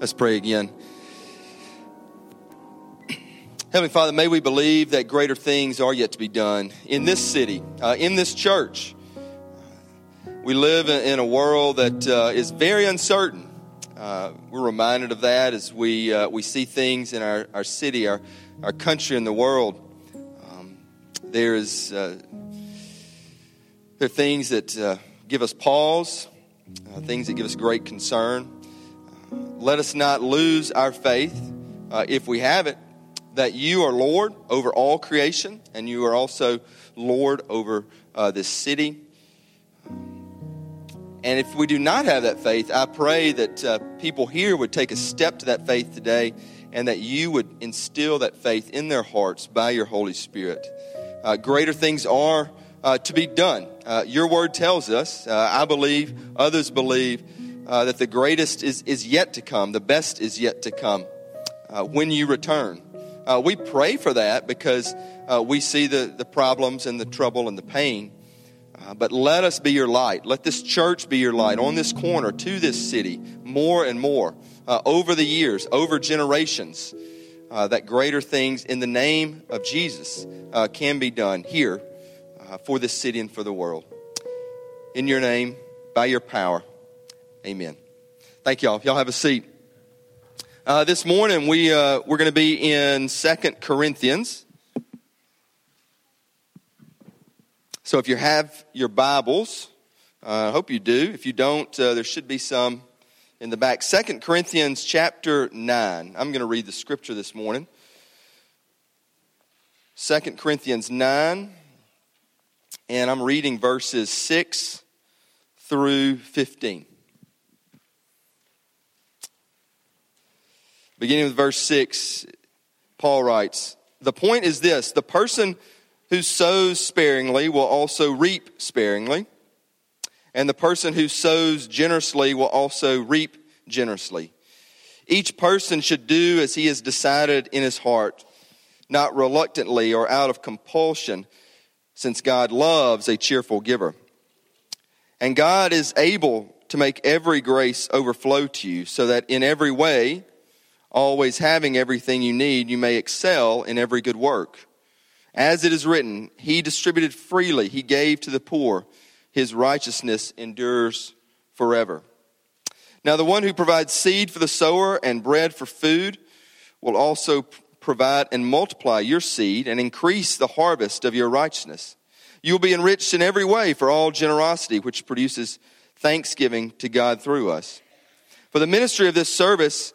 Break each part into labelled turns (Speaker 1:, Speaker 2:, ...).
Speaker 1: Let's pray again. Heavenly Father, may we believe that greater things are yet to be done in this city, uh, in this church. We live in a world that uh, is very uncertain. Uh, we're reminded of that as we, uh, we see things in our, our city, our, our country, and the world. Um, there, is, uh, there are things that uh, give us pause, things that give us great concern. Let us not lose our faith uh, if we have it, that you are Lord over all creation and you are also Lord over uh, this city. And if we do not have that faith, I pray that uh, people here would take a step to that faith today and that you would instill that faith in their hearts by your Holy Spirit. Uh, greater things are uh, to be done. Uh, your word tells us, uh, I believe, others believe, uh, that the greatest is, is yet to come, the best is yet to come uh, when you return. Uh, we pray for that because uh, we see the, the problems and the trouble and the pain. Uh, but let us be your light. Let this church be your light on this corner to this city more and more uh, over the years, over generations. that greater things in the name of Jesus can be done here for this city and for the world. In your name, by your power. Amen. Thank y'all. Y'all have a seat. Uh, this morning we uh, we're going to be in Second Corinthians. So if you have your Bibles, uh, I hope you do. If you don't, uh, there should be some in the back. Second Corinthians chapter nine. I'm going to read the scripture this morning. Second Corinthians nine, and I'm reading verses six through fifteen. Beginning with verse 6, Paul writes, The point is this the person who sows sparingly will also reap sparingly, and the person who sows generously will also reap generously. Each person should do as he has decided in his heart, not reluctantly or out of compulsion, since God loves a cheerful giver. And God is able to make every grace overflow to you, so that in every way, always having everything you need, you may excel in every good work. As it is written, He distributed freely, He gave to the poor, His righteousness endures forever. Now, the one who provides seed for the sower and bread for food will also provide and multiply your seed and increase the harvest of your righteousness. You will be enriched in every way for all generosity, which produces thanksgiving to God through us. For the ministry of this service,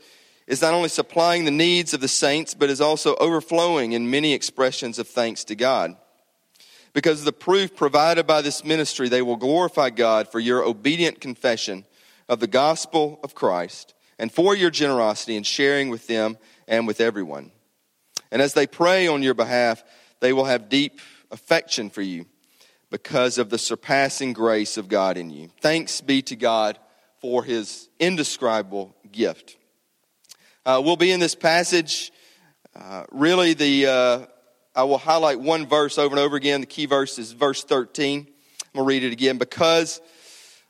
Speaker 1: is not only supplying the needs of the saints, but is also overflowing in many expressions of thanks to God. Because of the proof provided by this ministry, they will glorify God for your obedient confession of the gospel of Christ and for your generosity in sharing with them and with everyone. And as they pray on your behalf, they will have deep affection for you because of the surpassing grace of God in you. Thanks be to God for his indescribable gift. Uh, we'll be in this passage. Uh, really, the uh, I will highlight one verse over and over again. The key verse is verse 13. I'm going to read it again. Because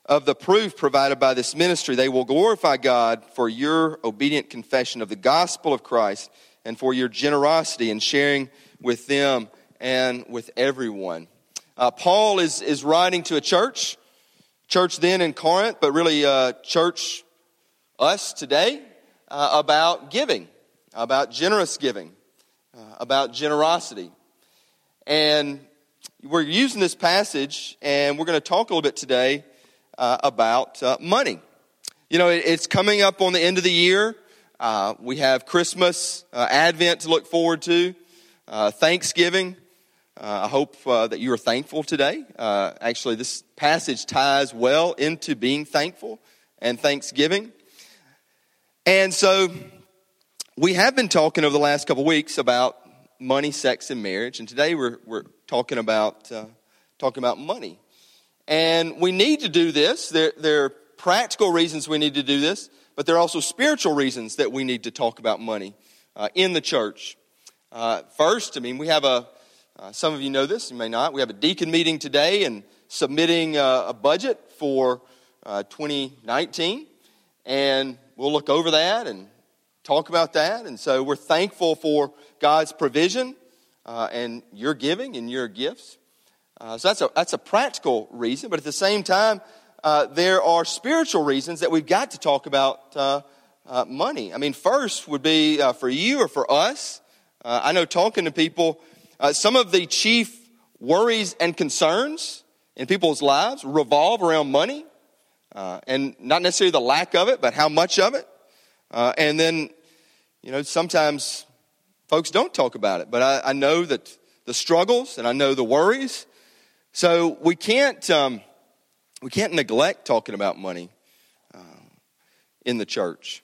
Speaker 1: of the proof provided by this ministry, they will glorify God for your obedient confession of the gospel of Christ and for your generosity in sharing with them and with everyone. Uh, Paul is, is writing to a church, church then in Corinth, but really uh, church us today uh, about giving, about generous giving, uh, about generosity. And we're using this passage, and we're going to talk a little bit today uh, about uh, money. You know, it, it's coming up on the end of the year. Uh, we have Christmas, uh, Advent to look forward to, Thanksgiving. I hope that you are thankful today. actually, this passage ties well into being thankful and Thanksgiving. And so we have been talking over the last couple weeks about money, sex, and marriage, and today we're, we're talking about uh, talking about money. And we need to do this. There, there are practical reasons we need to do this, but there are also spiritual reasons that we need to talk about money uh, in the church. Uh, first, I mean, we have a, uh, some of you know this, you may not, we have a deacon meeting today and submitting uh, a budget for uh, 2019. And we'll look over that and talk about that. And so we're thankful for God's provision uh, and your giving and your gifts. Uh, so that's a, that's a practical reason, but at the same time, uh, there are spiritual reasons that we've got to talk about uh, uh, money. I mean, first would be uh, for you or for us. I know talking to people, some of the chief worries and concerns in people's lives revolve around money, and not necessarily the lack of it, but how much of it. and then, you know, sometimes folks don't talk about it, but I, I know that the struggles and I know the worries. So we can't. Um, we can't neglect talking about money uh, in the church.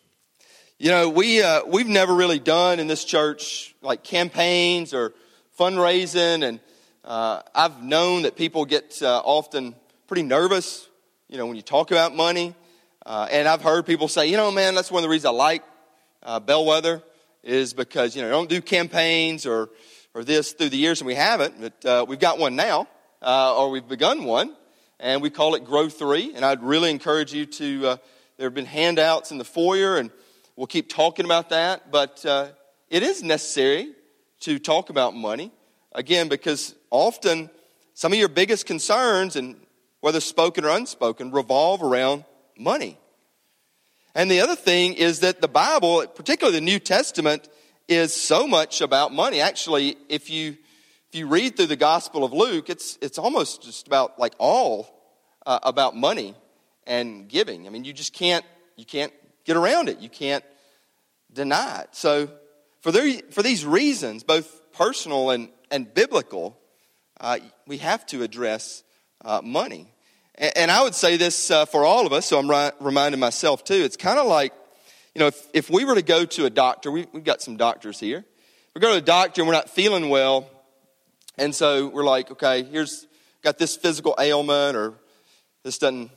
Speaker 1: You know, we, uh, we've never really done in this church like campaigns or fundraising, and uh, I've known that people get uh, often pretty nervous, you know, when you talk about money. Uh, and I've heard people say, you know, man, that's one of the reasons I like uh, Bellwether is because, you know, don't do campaigns or, or this through the years, and we haven't, but we've got one now, or we've begun one and we call it Grow 3. And I'd really encourage you to, uh, there have been handouts in the foyer, and we'll keep talking about that. But uh, it is necessary to talk about money, again, because often some of your biggest concerns, and whether spoken or unspoken, revolve around money. And the other thing is that the Bible, particularly the New Testament, is so much about money. Actually, if you if you read through the Gospel of Luke, it's, it's almost just about like all uh, about money and giving. I mean, you just can't, you can't get around it. You can't deny it. So for, the, for these reasons, both personal and, and biblical, uh, we have to address uh, money. And, and, I would say this uh, for all of us, so I'm ri- reminding myself too. It's kind of like, you know, if, if we were to go to a doctor, we, we've got some doctors here. We go to a doctor and we're not feeling well, and so we're like, okay, here's got this physical ailment or this doesn't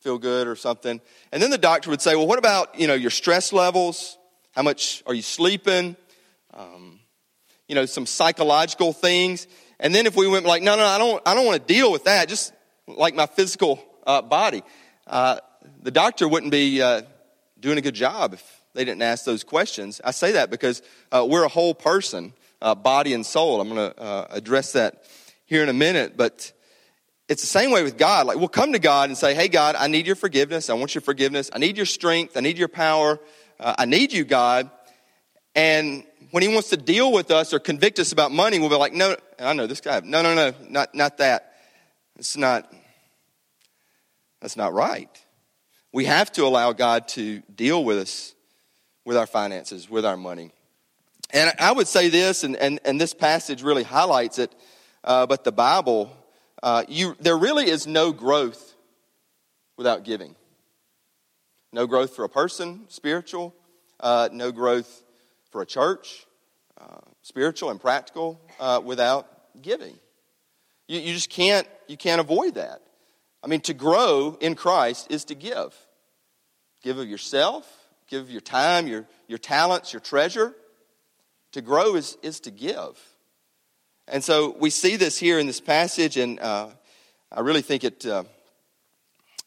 Speaker 1: feel good or something. And then the doctor would say, well, what about, you know, your stress levels? How much are you sleeping? Um, you know, some psychological things. And then if we went like, no, no, I don't, I don't want to deal with that, just like my physical uh, body, uh, the doctor wouldn't be uh, doing a good job if they didn't ask those questions. I say that because uh, we're a whole person uh, body and soul. I'm going to uh, address that here in a minute, but it's the same way with God. Like we'll come to God and say, "Hey, God, I need your forgiveness. I want your forgiveness. I need your strength. I need your power. I need you, God." And when He wants to deal with us or convict us about money, we'll be like, "No, I know this guy. No, no, no, not not that. It's not. That's not right." We have to allow God to deal with us with our finances, with our money. And I would say this, and, and, and this passage really highlights it, uh, but the Bible, uh, you, there really is no growth without giving. No growth for a person, spiritual, uh, no growth for a church, spiritual and practical, uh, without giving. You, you just can't, you can't avoid that. I mean, to grow in Christ is to give. Give of yourself, give of your time, your, your talents, your treasure. To grow is, is to give. And so we see this here in this passage, and uh, I really think it, uh,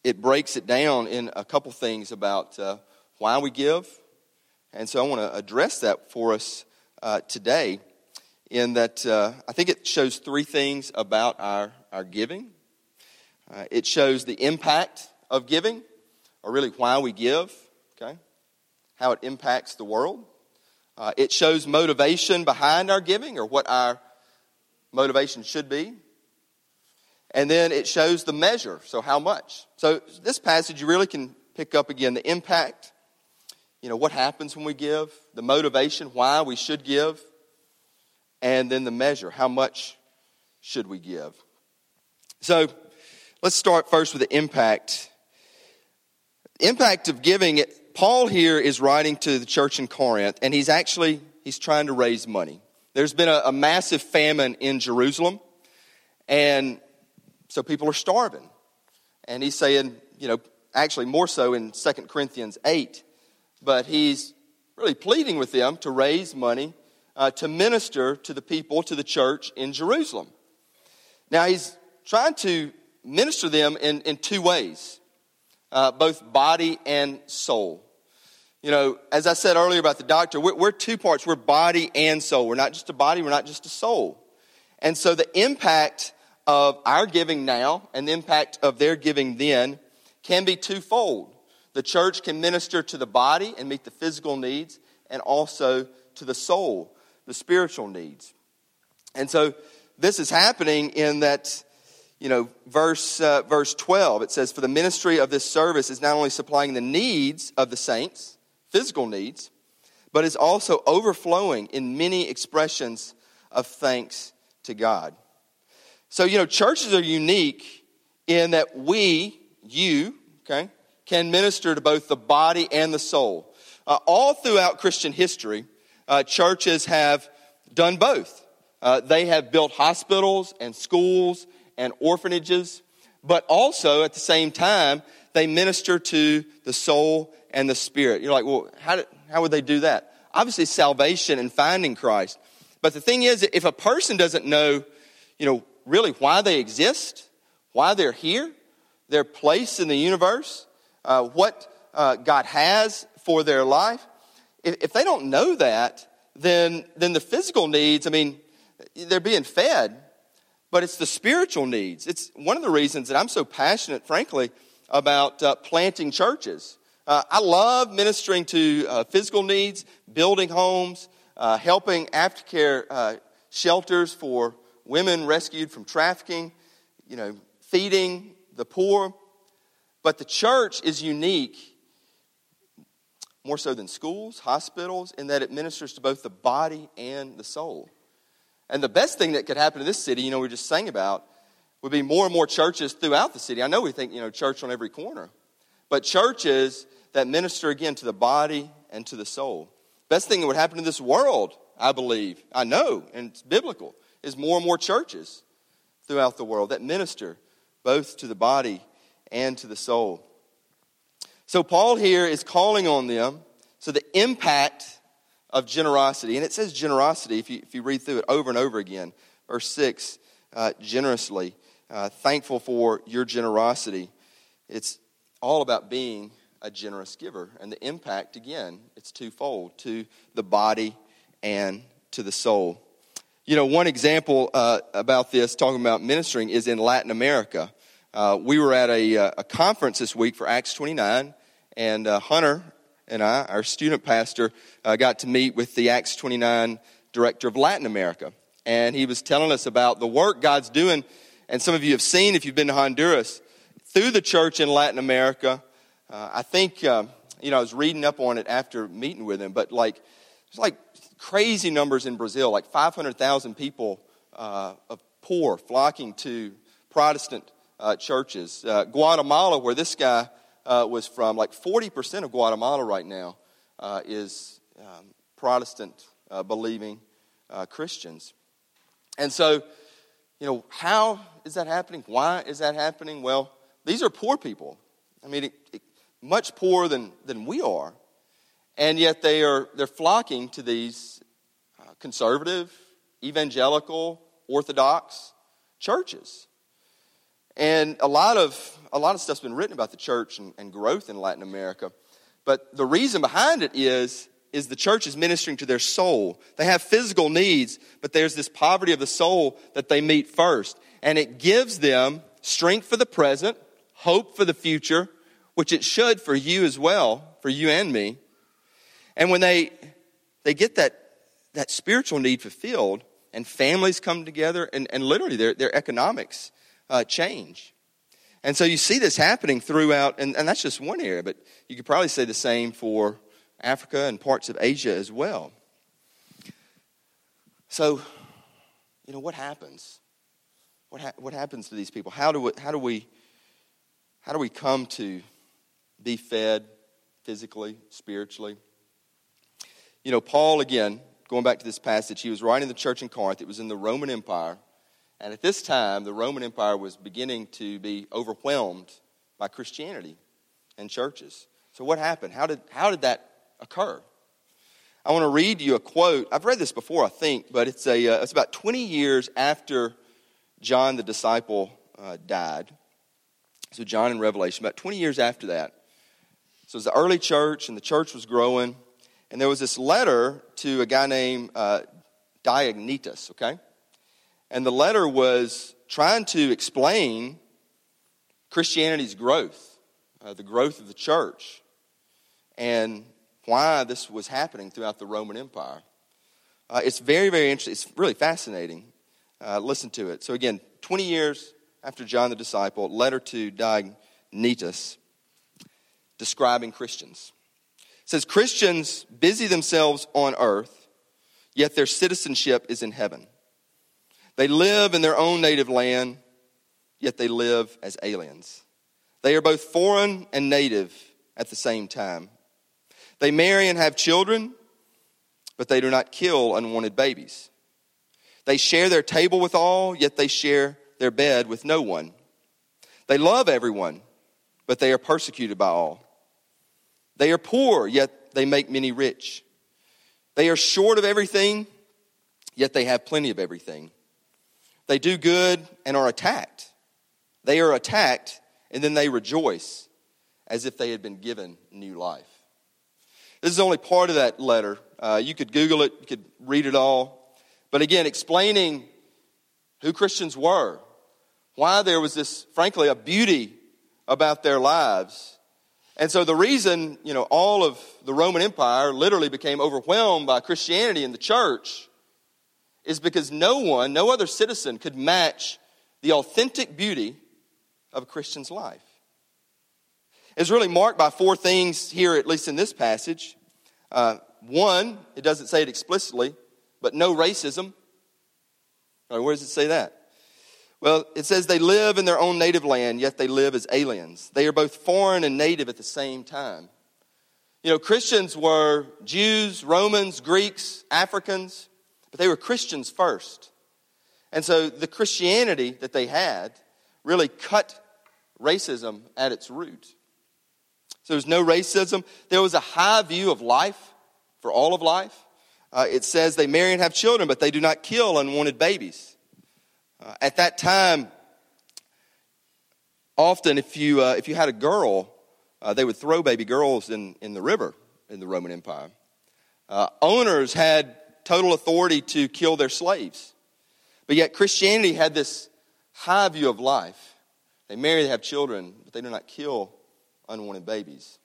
Speaker 1: it breaks it down in a couple things about uh, why we give. And so I want to address that for us uh, today, in that uh, I think it shows three things about our, our giving. Uh, it shows the impact of giving, or really why we give, okay? How it impacts the world. Uh, it shows motivation behind our giving or what our motivation should be. And then it shows the measure, so how much. So this passage, you really can pick up again the impact, you know, what happens when we give, the motivation, why we should give, and then the measure, how much should we give. So let's start first with the impact. Impact of giving, Paul here is writing to the church in Corinth, and he's actually he's trying to raise money. There's been a, a massive famine in Jerusalem, and so people are starving. And he's saying, you know, actually more so in 2 Corinthians 8, but he's really pleading with them to raise money uh, to minister to the people, to the church in Jerusalem. Now, he's trying to minister them in, in two ways, uh, both body and soul. You know, as I said earlier about the doctor, we're, we're two parts. We're body and soul. We're not just a body, we're not just a soul. And so the impact of our giving now and the impact of their giving then can be twofold. The church can minister to the body and meet the physical needs, and also to the soul, the spiritual needs. And so this is happening in that, you know, verse, uh, verse 12. It says, For the ministry of this service is not only supplying the needs of the saints, physical needs, but is also overflowing in many expressions of thanks to God. So, you know, churches are unique in that we, you, okay, can minister to both the body and the soul. Uh, all throughout Christian history, uh, churches have done both. Uh, they have built hospitals and schools and orphanages, but also at the same time, they minister to the soul and the spirit. You're like, well, how, did, how would they do that? Obviously, salvation and finding Christ. But the thing is, if a person doesn't know, you know, really why they exist, why they're here, their place in the universe, uh, what uh, God has for their life, if, if they don't know that, then, then the physical needs, I mean, they're being fed, but it's the spiritual needs. It's one of the reasons that I'm so passionate, frankly, about uh, planting churches. Uh, I love ministering to uh, physical needs, building homes, uh, helping aftercare uh, shelters for women rescued from trafficking, you know, feeding the poor. But the church is unique, more so than schools, hospitals, in that it ministers to both the body and the soul. And the best thing that could happen in this city, you know, we just sang about, would be more and more churches throughout the city. I know we think, you know, church on every corner, but churches that minister again to the body and to the soul. Best thing that would happen in this world, I believe, I know, and it's biblical, is more and more churches throughout the world that minister both to the body and to the soul. So, Paul here is calling on them. So, the impact of generosity. And it says generosity if you, if you read through it over and over again. Verse 6 uh, generously, uh, thankful for your generosity. It's all about being a generous giver. And the impact, again, it's twofold to the body and to the soul. You know, one example uh, about this, talking about ministering, is in Latin America. Uh, we were at a, uh, a, conference this week for Acts 29, and uh, Hunter and I, our student pastor, uh, got to meet with the Acts 29 director of Latin America. And he was telling us about the work God's doing. And some of you have seen, if you've been to Honduras, through the church in Latin America. Uh, I think, uh, you know, I was reading up on it after meeting with him, but like, it's like crazy numbers in Brazil, like 500,000 people of poor flocking to Protestant uh, churches. Uh, Guatemala, where this guy uh, was from. Like 40% of Guatemala right now uh, is um, Protestant uh, believing Christians. And so, you know, how is that happening? Why is that happening? Well, these are poor people. I mean, it, it, much poorer than, than we are. And yet they are they're flocking to these conservative, evangelical, orthodox churches. And a lot of, a lot of stuff's been written about the church and, and growth in Latin America. But the reason behind it is, is the church is ministering to their soul. They have physical needs, but there's this poverty of the soul that they meet first. And it gives them strength for the present, hope for the future, which it should for you as well, for you and me. And when they, they get that, that spiritual need fulfilled, and families come together, and, and literally their, their economics uh, change. And so you see this happening throughout, and, and that's just one area, but you could probably say the same for Africa and parts of Asia as well. So, you know, what happens? What, ha- what happens to these people? How do, we, how, do we, how do we come to be fed physically, spiritually? You know, Paul, again, going back to this passage, he was writing the church in Corinth. It was in the Roman Empire. And at this time, the Roman Empire was beginning to be overwhelmed by Christianity and churches. So, what happened? How did, how did that occur? I want to read you a quote. I've read this before, I think, but it's, a, uh, it's about 20 years after John the disciple uh, died. So, John in Revelation, about 20 years after that, So it was the early church, and the church was growing. And there was this letter to a guy named uh, Diognetus, okay? And the letter was trying to explain Christianity's growth, uh, the growth of the church, and why this was happening throughout the Roman Empire. Uh, it's very, very interesting. It's really fascinating. Uh, listen to it. So, again, 20 years after John the disciple, letter to Diognetus describing Christians. It says Christians busy themselves on earth, yet their citizenship is in heaven. They live in their own native land, yet they live as aliens. They are both foreign and native at the same time. They marry and have children, but they do not kill unwanted babies. They share their table with all, yet they share their bed with no one. They love everyone, but they are persecuted by all. They are poor, yet they make many rich. They are short of everything, yet they have plenty of everything. They do good and are attacked. They are attacked, and then they rejoice as if they had been given new life. This is only part of that letter. Uh, you could Google it, you could read it all. But again, explaining who Christians were, why there was this, frankly, a beauty about their lives and so the reason, you know, all of the Roman Empire literally became overwhelmed by Christianity and the church is because no one, no other citizen could match the authentic beauty of a Christian's life. It's really marked by four things here, at least in this passage. Uh, one, it doesn't say it explicitly, but no racism. Right, where does it say that? Well, it says they live in their own native land, yet they live as aliens. They are both foreign and native at the same time. You know, Christians were Jews, Romans, Greeks, Africans, but they were Christians first. And so the Christianity that they had really cut racism at its root. So there was no racism. There was a high view of life for all of life. Uh, it says they marry and have children, but they do not kill unwanted babies. Uh, at that time, often if you, uh, if you had a girl, uh, they would throw baby girls in, in the river in the Roman Empire. Uh, owners had total authority to kill their slaves. But yet, Christianity had this high view of life. They marry, they have children, but they do not kill unwanted babies.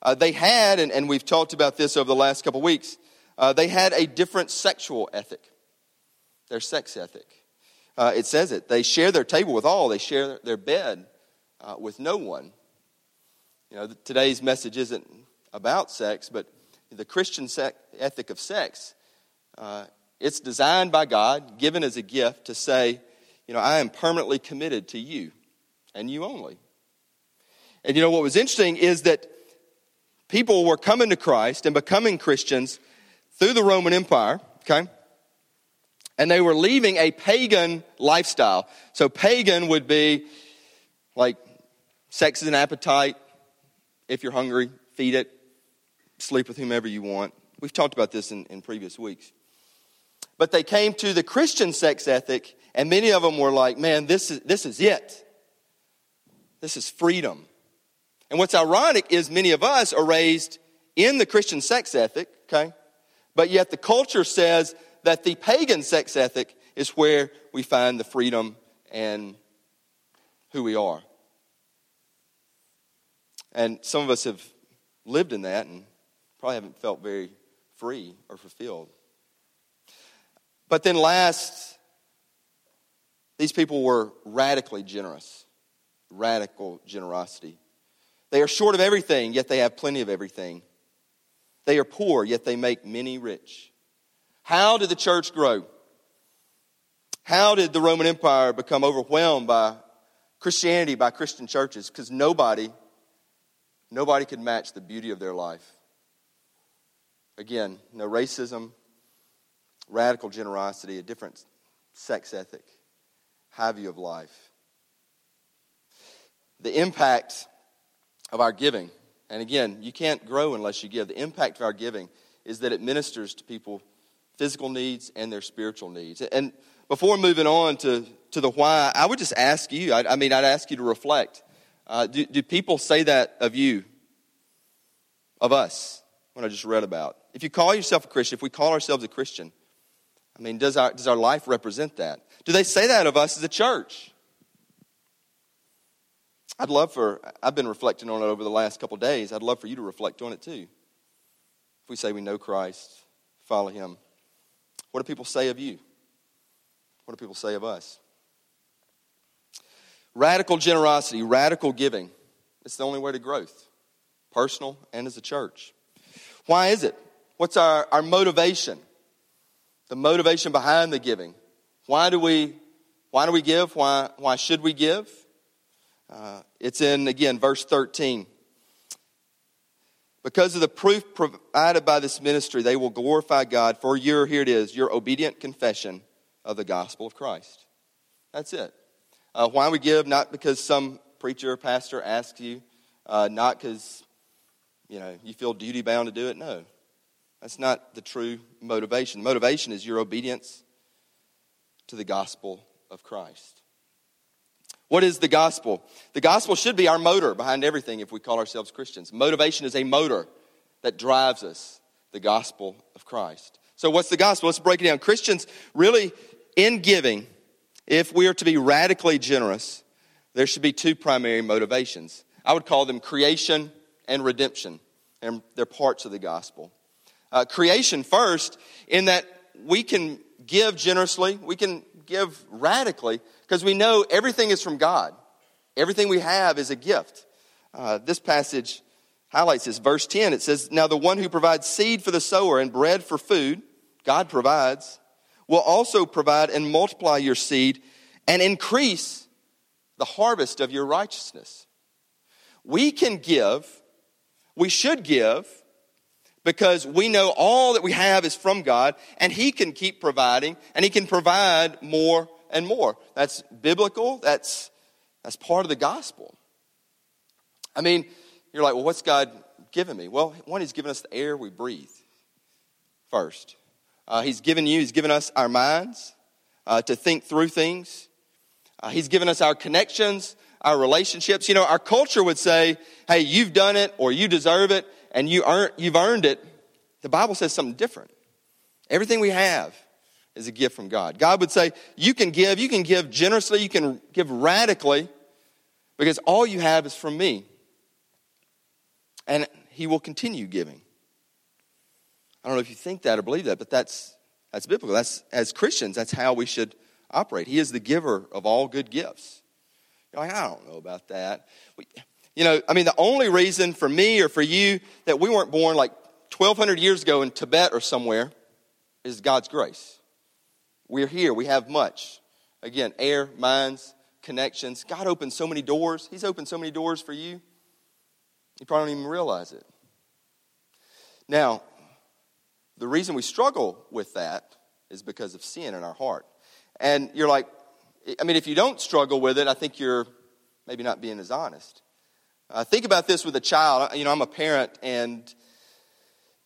Speaker 1: Uh, they had, and, and, we've talked about this over the last couple weeks, uh, they had a different sexual ethic, their sex ethic. Uh, it says it. They share their table with all, they share their bed uh, with no one. You know, today's message isn't about sex, but the Christian sec- ethic of sex, uh, it's designed by God, given as a gift to say, you know, I am permanently committed to you and you only. And you know what was interesting is that people were coming to Christ and becoming Christians through the Roman Empire, okay? and they were leaving a pagan lifestyle. So, pagan would be like sex is an appetite. If you're hungry, feed it. Sleep with whomever you want. We've talked about this in, in previous weeks. But they came to the Christian sex ethic, and many of them were like, man, this is, this is it. This is freedom. And what's ironic is many of us are raised in the Christian sex ethic, okay? But yet the culture says that the pagan sex ethic is where we find the freedom and who we are. And some of us have lived in that and probably haven't felt very free or fulfilled. But then, last, these people were radically generous. Radical generosity. They are short of everything, yet they have plenty of everything. They are poor, yet they make many rich. How did the church grow? How did the Roman Empire become overwhelmed by Christianity, by Christian churches? Because nobody, nobody could match the beauty of their life. Again, no racism, radical generosity, a different sex ethic, high view of life. The impact of our giving, and again, you can't grow unless you give. The impact of our giving is that it ministers to people physical needs and their spiritual needs. And before moving on to, to the why, I would just ask you, I, I mean, I'd ask you to reflect. Uh, do, do people say that of you? of us, what I just read about. If you call yourself a Christian, if we call ourselves a Christian, I mean, does our, does our life represent that? Do they say that of us as a church? I'd love for, I've been reflecting on it over the last couple days. I'd love for you to reflect on it too. If we say we know Christ, follow Him, what do people say of you? What do people say of us? Radical generosity, radical giving. It's the only way to growth, personal and as a church. Why is it? What's our, our motivation? The motivation behind the giving. Why do we, why do we give? Why, why should we give? Uh, it's in, again, verse 13. Because of the proof provided by this ministry, they will glorify God for your, here it is, your obedient confession of the gospel of Christ. That's it. Uh, why we give, not because some preacher or pastor asks you, uh, not because you know you feel duty bound to do it. No, that's not the true motivation. Motivation is your obedience to the gospel of Christ. What is the gospel? The gospel should be our motor behind everything if we call ourselves Christians. Motivation is a motor that drives us, the gospel of Christ. So, what's the gospel? Let's break it down. Christians really, in giving, if we are to be radically generous, there should be two primary motivations. I would call them creation and redemption, and they're parts of the gospel. Uh, creation first, in that we can give generously, we can give radically, because we know everything is from God. Everything we have is a gift. Uh, this passage highlights this. Verse 10, it says, Now the one who provides seed for the sower and bread for food, God provides, will also provide and multiply your seed and increase the harvest of your righteousness. We can give, we should give, because we know all that we have is from God, and He can keep providing, and He can provide more and more. That's biblical, that's, that's part of the gospel. I mean, you're like, well, what's God given me? Well, one, He's given us the air we breathe first. Uh, he's given you, He's given us our minds uh, to think through things. Uh, he's given us our connections, our relationships. You know, our culture would say, hey, you've done it or you deserve it and you earn, you've earned it. The Bible says something different. Everything we have is a gift from God. God would say, you can give, you can give generously, you can give radically, because all you have is from me. And He will continue giving. I don't know if you think that or believe that, but that's, that's biblical. That's, as Christians, that's how we should operate. He is the giver of all good gifts. You're like, I don't know about that. You know, I mean, the only reason for me or for you that we weren't born like 1,200 years ago in Tibet or somewhere is God's grace. We're here, we have much. Again, air, minds, connections. God opened so many doors. He's opened so many doors for you. You probably don't even realize it. Now, the reason we struggle with that is because of sin in our heart. And you're like, I mean, if you don't struggle with it, I think you're maybe not being as honest. Uh, think about this with a child. You know, I'm a parent, and,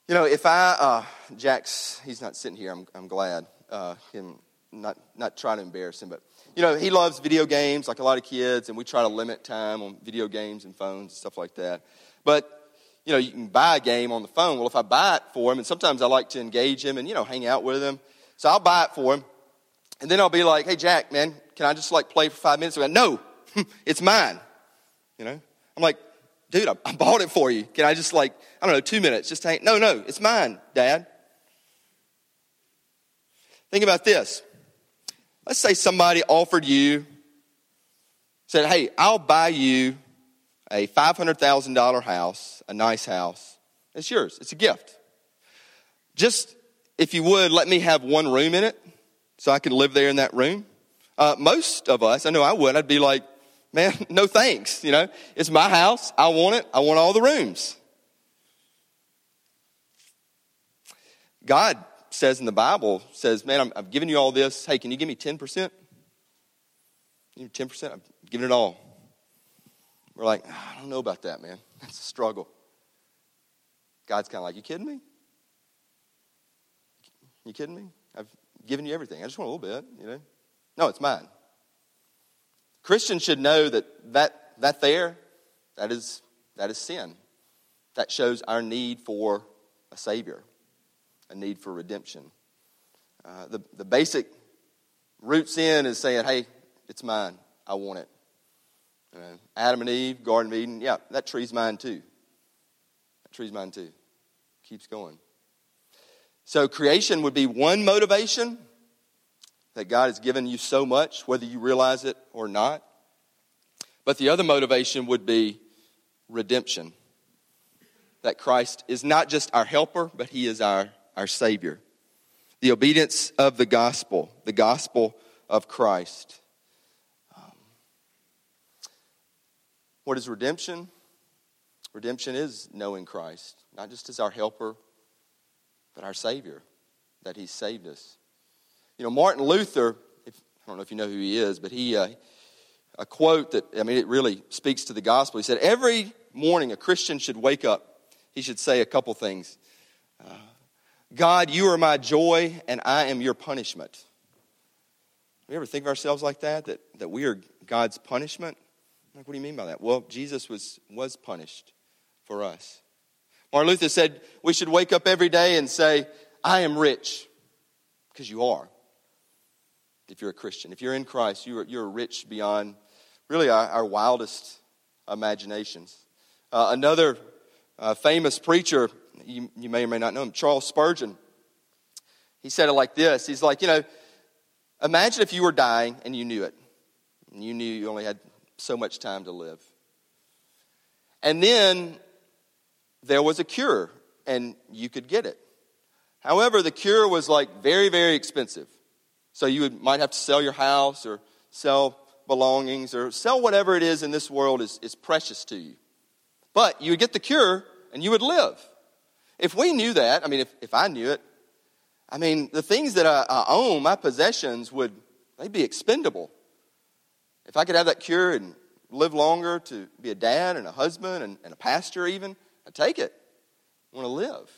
Speaker 1: you know, if I, uh, Jack's, he's not sitting here, I'm, I'm glad. Uh, him, not, not trying to embarrass him, but, you know, he loves video games like a lot of kids, and we try to limit time on video games and phones and stuff like that. But you know, you can buy a game on the phone. Well, if I buy it for him, and sometimes I like to engage him and, you know, hang out with him. So I'll buy it for him. And then I'll be like, hey, Jack, man, can I just like play for five minutes? Go, no, it's mine. You know? I'm like, dude, I, I bought it for you. Can I just like, I don't know, two minutes? Just hang. No, no, it's mine, Dad. Think about this. Let's say somebody offered you, said, hey, I'll buy you a $500,000 house, a nice house. It's yours, it's a gift. Just, if you would, let me have one room in it so I can live there in that room. Uh, most of us, I know I would, I'd be like, man, no thanks. You know, it's my house. I want it. I want all the rooms. God says in the Bible, says, man, I'm, I've given you all this. Hey, can you give me 10%? 10%? I've given it all. We're like, ah, I don't know about that, man. That's a struggle. God's kind of like, You kidding me? You kidding me? I've given you everything. I just want a little bit, you know? No, it's mine. Christians should know that that, that there, that is, that is sin. that shows our need for a Savior, a need for redemption. Uh, the, the basic root sin is saying, hey, it's mine. I want it. Adam and Eve, Garden of Eden, yeah, that tree's mine too. That tree's mine too. Keeps going. So creation would be one motivation that God has given you so much, whether you realize it or not. But the other motivation would be redemption. That Christ is not just our helper, but he is our, our Savior. The obedience of the gospel, the gospel of Christ. Um, what is redemption? Redemption is knowing Christ, not just as our helper, but our Savior, that He saved us. You know, Martin Luther, don't know if you know who he is, but he, uh, a quote that, I mean, it really speaks to the gospel. He said, Every morning a Christian should wake up, he should say a couple things. Uh, God, you are my joy, and I am your punishment. We ever think of ourselves like that? That, that we are God's punishment? Like, what do you mean by that? Well, Jesus was, was punished for us. Martin Luther said we should wake up every day and say, I am rich, because you are. If you're a Christian, if you're in Christ, you're, you're rich beyond really our, our wildest imaginations. Uh, another uh, famous preacher, you, you may or may not know him, Charles Spurgeon, he said it like this He's like, you know, imagine if you were dying and you knew it, and you knew you only had so much time to live. And then there was a cure, and you could get it. However, the cure was like very, very expensive. So you would, might have to sell your house or sell belongings or sell whatever it is in this world is, is precious to you. But you would get the cure and you would live. If we knew that, I mean, if, if I knew it, I mean, the things that I, I own, my possessions, would they'd be expendable. If I could have that cure and live longer to be a dad and a husband and, and a pastor, even, I'd take it. I want to live.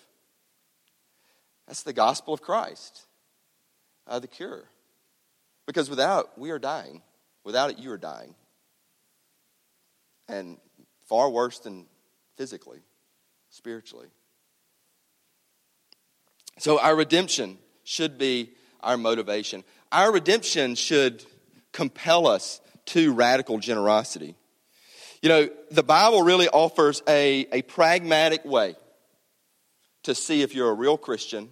Speaker 1: That's the gospel of Christ, uh, the cure. Because without, we are dying. Without it, you are dying. And far worse than physically, spiritually. So, our redemption should be our motivation. Our redemption should compel us to radical generosity. You know, the Bible really offers a, a pragmatic way to see if you're a real Christian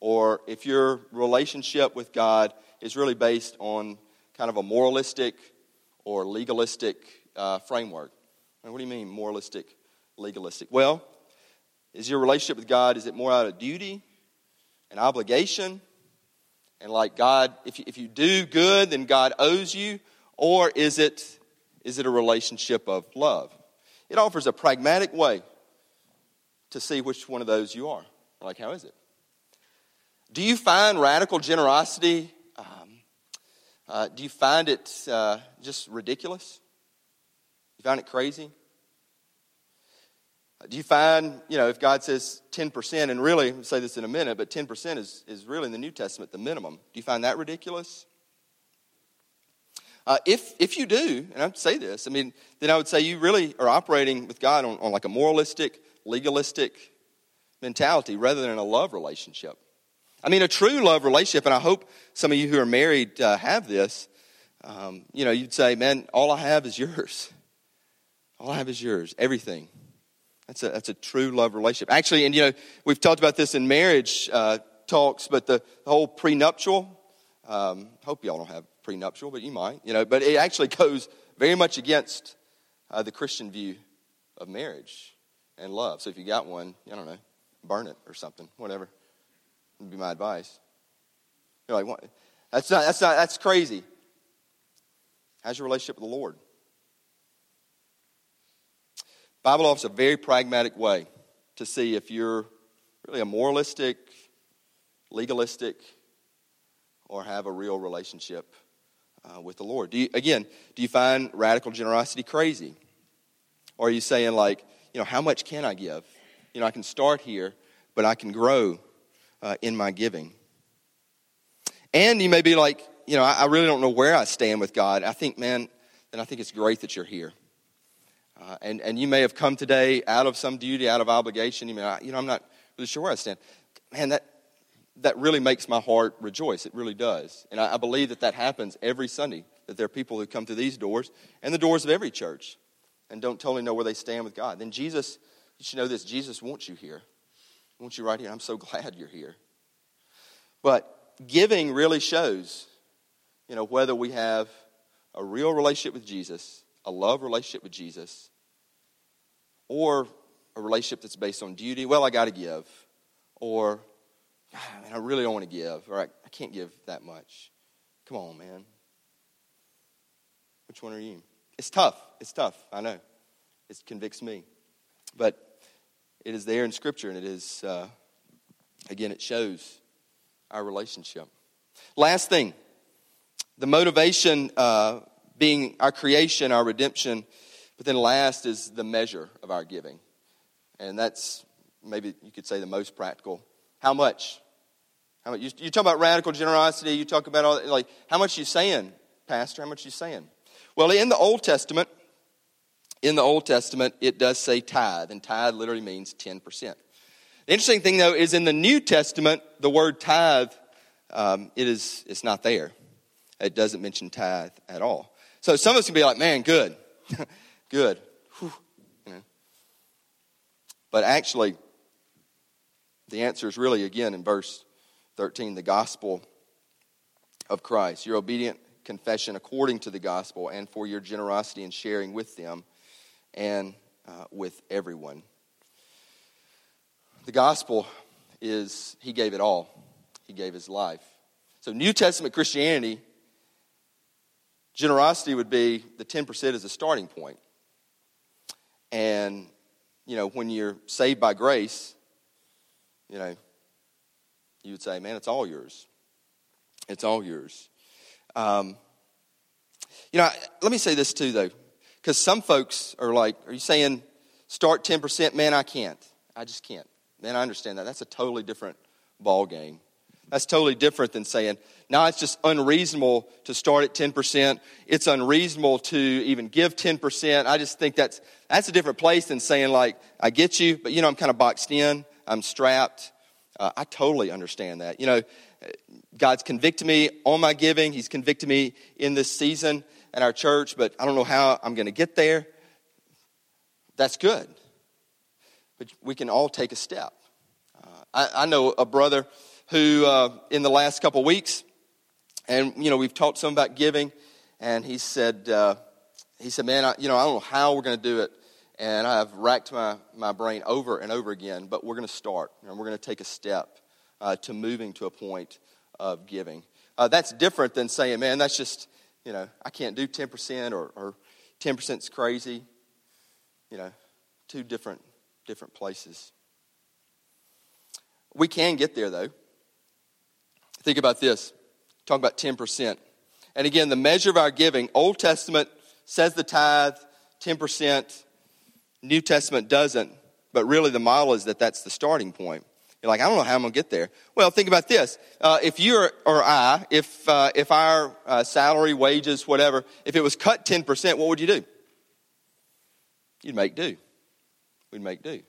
Speaker 1: or if your relationship with God is really based on kind of a moralistic or legalistic uh, framework. what do you mean, moralistic, legalistic? Well, is your relationship with God, is it more out of duty, an obligation, and like God, if you, if you do good, then God owes you, or is it, is it a relationship of love? It offers a pragmatic way to see which one of those you are. Like, how is it? Do you find radical generosity? Uh, do you find it uh, just ridiculous? You find it crazy? Do you find, you know, if God says 10%, and really, I'll say this in a minute, but 10% is, is really in the New Testament the minimum. Do you find that ridiculous? Uh, if, if you do, and I'd say this, I mean, then I would say you really are operating with God on, on like a moralistic, legalistic mentality rather than a love relationship. I mean, a true love relationship, and I hope some of you who are married uh, have this. Um, you know, you'd say, man, all I have is yours. All I have is yours, everything. That's a, that's a true love relationship. Actually, and you know, we've talked about this in marriage uh, talks, but the, the whole prenuptial, um, hope y'all don't have prenuptial, but you might, you know, but it actually goes very much against uh, the Christian view of marriage and love. So if you got one, I don't know, burn it or something, whatever would be my advice. You're like, what? That's not, that's not, that's crazy. How's your relationship with the Lord? Bible offers a very pragmatic way to see if you're really a moralistic, legalistic, or have a real relationship uh, with the Lord. Do you, again, do you find radical generosity crazy? Or are you saying, like, you know, how much can I give? You know, I can start here, but I can grow uh, in my giving. And you may be like, you know, I, I, really don't know where I stand with God. I think, man, then I think it's great that you're here. Uh, and, and you may have come today out of some duty, out of obligation. You may, you know, I'm not really sure where I stand. Man, that, that really makes my heart rejoice. It really does. And I, I believe that that happens every Sunday, that there are people who come through these doors and the doors of every church and don't totally know where they stand with God. Then Jesus, you should know this Jesus wants you here. He wants you right here. I'm so glad you're here. But giving really shows, you know, whether we have a real relationship with Jesus, a love relationship with Jesus, or a relationship that's based on duty. Well, I got to give. Or, ah, man, I really don't want to give. Or I, I can't give that much. Come on, man. Which one are you? It's tough. It's tough. I know. It convicts me. But it is there in Scripture, and it is, uh, again, it shows our relationship. Last thing the motivation uh, being our creation, our redemption, but then last is the measure of our giving. And that's maybe you could say the most practical. How much? How much? You, you talk about radical generosity, you talk about all that, like, how much you saying, Pastor? How much you saying? Well, in the Old Testament, in the Old Testament, it does say tithe, and tithe literally means 10%. The interesting thing, though, is in the New Testament, the word tithe, um, it is, it's not there. It doesn't mention tithe at all. So some of us can be like, man, good, good. You know. But actually, the answer is really, again, in verse 13, the gospel of Christ, your obedient confession according to the gospel, and for your generosity in sharing with them and uh, with everyone. The gospel is, He gave it all, He gave His life. So, New Testament Christianity Generosity would be the 10% as a starting point. And, you know, when you're saved by grace, you know, you would say, man, it's all yours. It's all yours. Um, you know, let me say this too, though, because some folks are like, are you saying start 10%? Man, I can't. I just can't. Man, I understand that. That's a totally different ball game. That's totally different than saying, now it's just unreasonable to start at 10%. It's unreasonable to even give 10%. I just think that's, that's a different place than saying, like, I get you, but you know, I'm kind of boxed in, I'm strapped. Uh, I totally understand that. You know, God's convicted me on my giving, He's convicted me in this season at our church, but I don't know how I'm going to get there. That's good. But we can all take a step. Uh, I, I know a brother who, uh, in the last couple weeks, and you know, we've talked some about giving, and he said, uh, he said, man, I, you know, I don't know how we're going to do it, and I've racked my, my brain over and over again, but we're going to start, and we're going to take a step uh, to moving to a point of giving. Uh, that's different than saying, man, that's just, you know, I can't do 10% or, or 10% is crazy. You know, two different, different places. We can get there, though. Think about this. Talk about 10%. And again, the measure of our giving, Old Testament says the tithe, 10%. New Testament doesn't. But really, the model is that that's the starting point. You're like, I don't know how I'm going to get there. Well, think about this. Uh, if you or I, if, uh, if our uh, salary, wages, whatever, if it was cut 10%, what would you do? You'd make do. We'd make do.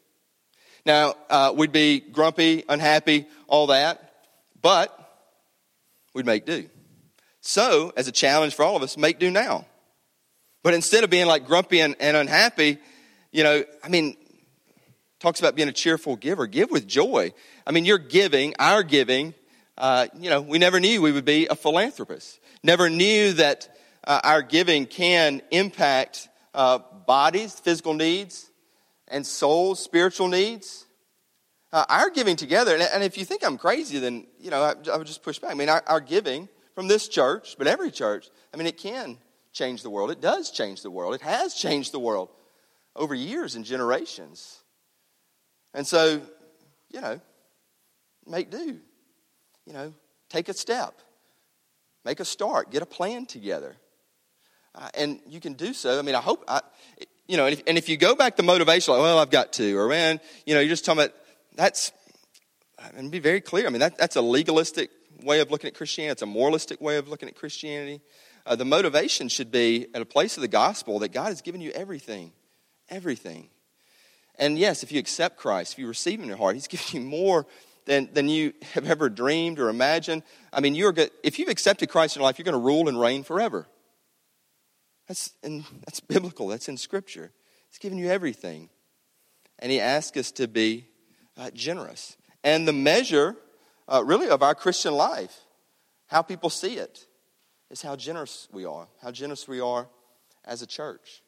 Speaker 1: Now, uh, we'd be grumpy, unhappy, all that. But we'd make do. So, as a challenge for all of us, make do now. But instead of being like grumpy and, and unhappy, you know, I mean, talks about being a cheerful giver. Give with joy. I mean, you're giving, our giving, uh, you know, we never knew we would be a philanthropist. Never knew that uh, our giving can impact uh, bodies, physical needs, and souls, spiritual needs. Uh, our giving together, and, if you think I'm crazy, then, you know, I, I would just push back. I mean, our, our giving from this church, but every church, I mean, it can change the world. It does change the world. It has changed the world over years and generations. And so, you know, make do. You know, take a step, make a start, get a plan together. Uh, and you can do so. I mean, I hope, I, you know, and if, and if you go back to motivation, like, well, I've got to, or man, you know, you're just talking about that's, and be very clear, I mean, that, that's a legalistic way of looking at Christianity, it's a moralistic way of looking at Christianity. Uh, the motivation should be at a place of the gospel that God has given you everything. everything. And yes, if you accept Christ, if you receive Him in your heart, He's given you more than, than you have ever dreamed or imagined. I mean, you're good, if you've accepted Christ in your life, you're going to rule and reign forever. That's, and that's biblical, that's in Scripture. He's given you everything. And He asks us to be uh, generous. And the measure, uh, really, of our Christian life, how people see it, is how generous we are, how generous we are as a church.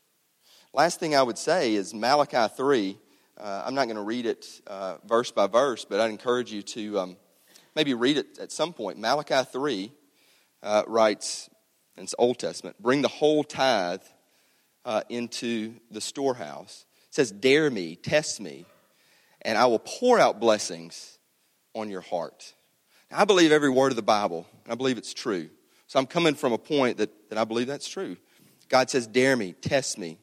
Speaker 1: Last thing I would say is Malachi 3. Uh, I'm not going to read it uh, verse by verse, but I'd encourage you to um, maybe read it at some point. Malachi 3 uh, writes, and it's Old Testament, bring the whole tithe uh, into the storehouse. It says, Dare me, test me, and I will pour out blessings on your heart. Now, I believe every word of the Bible, and I believe it's true. So I'm coming from a point that, that I believe that's true. God says, Dare me, test me,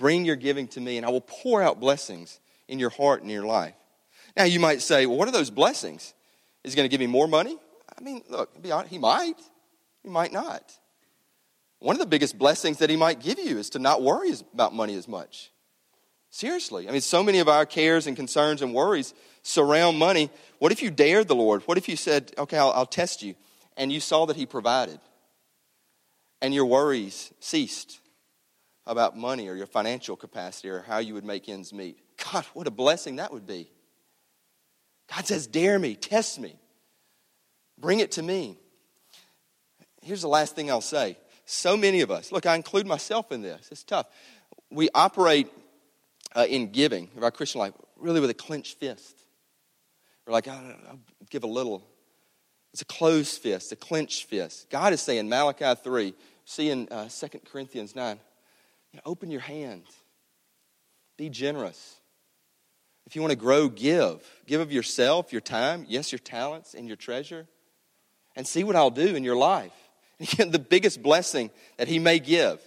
Speaker 1: bring your giving to me, and I will pour out blessings in your heart and your life. Now, you might say, Well, what are those blessings? Is he going to give me more money? I mean, look, be honest, he might, he might not. One of the biggest blessings that he might give you is to not worry about money as much. Seriously. I mean, so many of our cares and concerns and worries surround money. What if you dared the Lord? What if you said, okay, I'll, I'll test you, and you saw that he provided, and your worries ceased about money or your financial capacity or how you would make ends meet? God, what a blessing that would be. God says, dare me, test me, bring it to me. Here's the last thing I'll say so many of us, look, I include myself in this, it's tough. We operate uh, in giving of our Christian life really with a clenched fist. We're like, I'll, I'll give a little. It's a closed fist, a clenched fist. God is saying, Malachi 3, see in uh, 2 Corinthians 9, you know, open your hands, be generous. If you want to grow, give. Give of yourself, your time, yes, your talents, and your treasure, and see what I'll do in your life. Again, the biggest blessing that He may give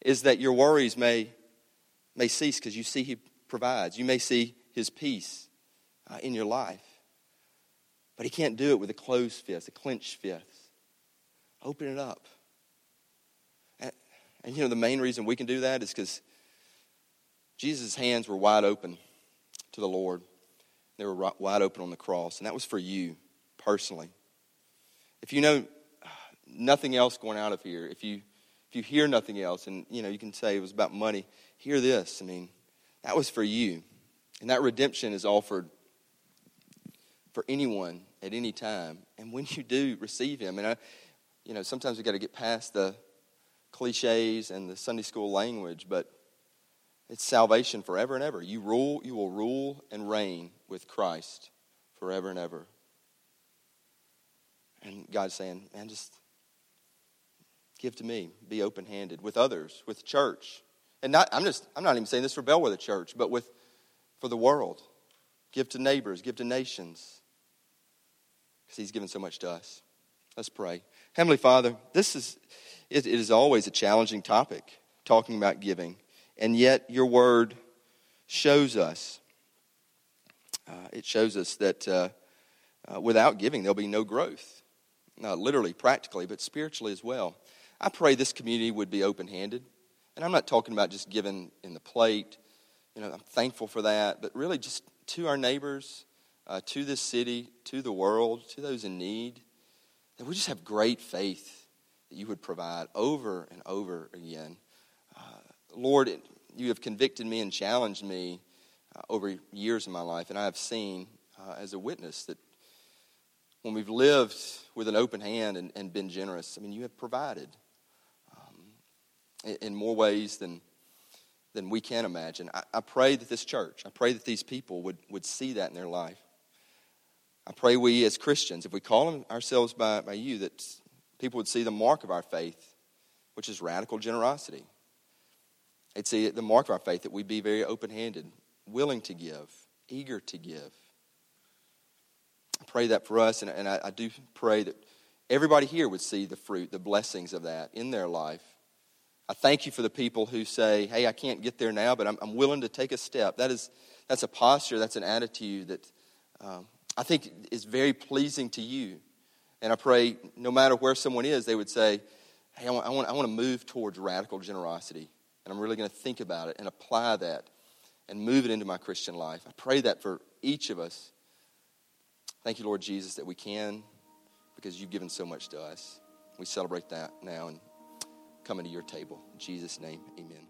Speaker 1: is that your worries may, may cease because you see He provides. You may see His peace uh, in your life. But He can't do it with a closed fist, a clenched fist. Open it up. And, you know, the main reason we can do that is because Jesus' hands were wide open to the Lord. They were wide open on the cross, and that was for you personally. If you know nothing else going out of here, if you if you hear nothing else, and you know you can say it was about money, hear this. I mean, that was for you, and that redemption is offered for anyone at any time. And when you do receive Him, and I, you know, sometimes we got to get past the cliches and the Sunday school language, but it's salvation forever and ever. You rule, you will rule and reign with Christ forever and ever. And God's saying, man, just Give to me. Be open handed with others, with church. And not, I'm, just, I'm not even saying this for Bellwether Church, but with, for the world. Give to neighbors, give to nations. Because He's given so much to us. Let's pray. Heavenly Father, this is, it, it is always a challenging topic, talking about giving. And yet, your word shows us, uh, it shows us that uh, uh, without giving, there'll be no growth. Not literally, practically, but spiritually as well. I pray this community would be open handed. And I'm not talking about just giving in the plate. You know, I'm thankful for that. But really, just to our neighbors, uh, to this city, to the world, to those in need, that we just have great faith that you would provide over and over again. Uh, Lord, you have convicted me and challenged me uh, over years in my life, and I have seen uh, as a witness that when we've lived with an open hand and, and been generous, I mean, you have provided in more ways than, than we can imagine. I, I pray that this church, I pray that these people would, would see that in their life. I pray we as Christians, if we call ourselves by, by you, that people would see the mark of our faith, which is radical generosity. They'd see the mark of our faith that we'd be very open handed, willing to give, eager to give. I pray that for us, and, and I, I do pray that everybody here would see the fruit, the blessings of that in their life I thank you for the people who say, hey, I can't get there now, but I'm, I'm willing to take a step. That is, that's a posture, that's an attitude that um, I think is very pleasing to you. And I pray no matter where someone is, they would say, hey, I want, I want, I want to move towards radical generosity. and I'm really going to think about it and apply that and move it into my Christian life. I pray that for each of us. Thank you, Lord Jesus, that we can because you've given so much to us. We celebrate that now and come into your table. In Jesus' name, amen.